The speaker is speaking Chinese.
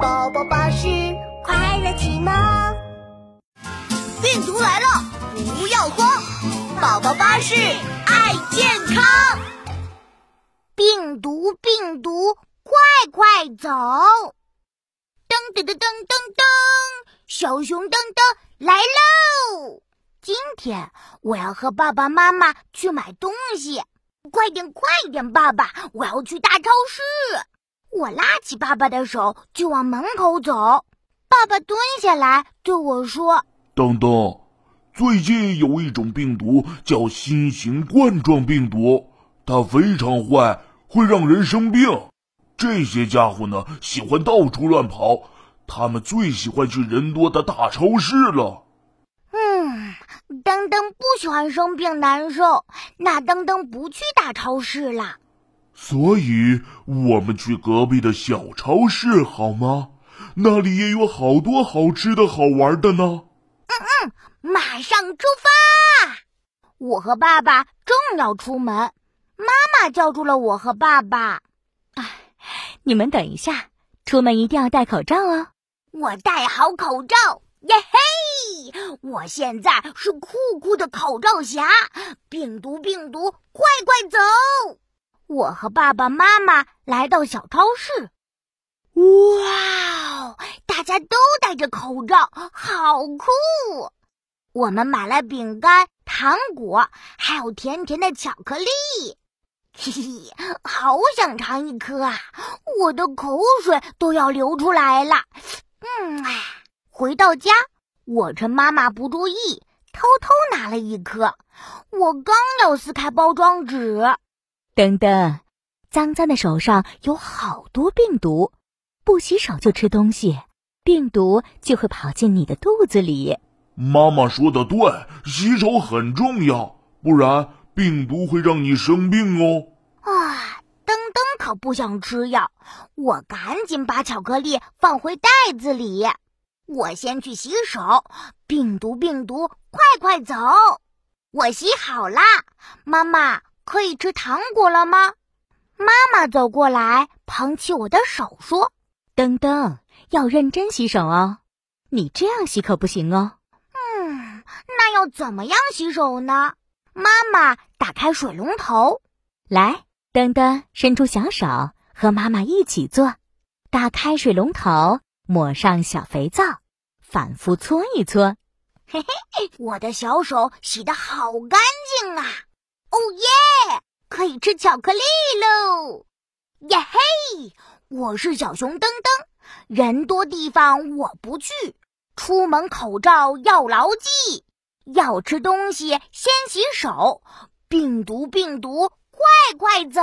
宝宝巴士快乐启蒙。病毒来了，不要慌！宝宝巴士爱健康。病毒，病毒，快快走！噔噔噔噔噔噔，小熊噔噔来喽！今天我要和爸爸妈妈去买东西，快点快点，爸爸，我要去大超市。我拉起爸爸的手就往门口走，爸爸蹲下来对我说：“等等，最近有一种病毒叫新型冠状病毒，它非常坏，会让人生病。这些家伙呢，喜欢到处乱跑，他们最喜欢去人多的大超市了。”嗯登登不喜欢生病难受，那登登不去大超市了。所以，我们去隔壁的小超市好吗？那里也有好多好吃的好玩的呢。嗯嗯，马上出发！我和爸爸正要出门，妈妈叫住了我和爸爸。哎，你们等一下，出门一定要戴口罩哦。我戴好口罩，耶嘿！我现在是酷酷的口罩侠，病毒病毒，快快走！我和爸爸妈妈来到小超市，哇哦，大家都戴着口罩，好酷！我们买了饼干、糖果，还有甜甜的巧克力，嘿嘿，好想尝一颗啊！我的口水都要流出来了。嗯，哎，回到家。我趁妈妈不注意，偷偷拿了一颗。我刚要撕开包装纸，等等，脏脏的手上有好多病毒，不洗手就吃东西，病毒就会跑进你的肚子里。妈妈说的对，洗手很重要，不然病毒会让你生病哦。啊，噔噔可不想吃药，我赶紧把巧克力放回袋子里。我先去洗手，病毒病毒，快快走！我洗好啦，妈妈可以吃糖果了吗？妈妈走过来，捧起我的手说：“登登，要认真洗手哦，你这样洗可不行哦。”嗯，那要怎么样洗手呢？妈妈打开水龙头，来，登登伸出小手，和妈妈一起做，打开水龙头。抹上小肥皂，反复搓一搓，嘿嘿，我的小手洗得好干净啊！哦耶，可以吃巧克力喽！耶嘿，我是小熊噔噔，人多地方我不去，出门口罩要牢记，要吃东西先洗手，病毒病毒快快走！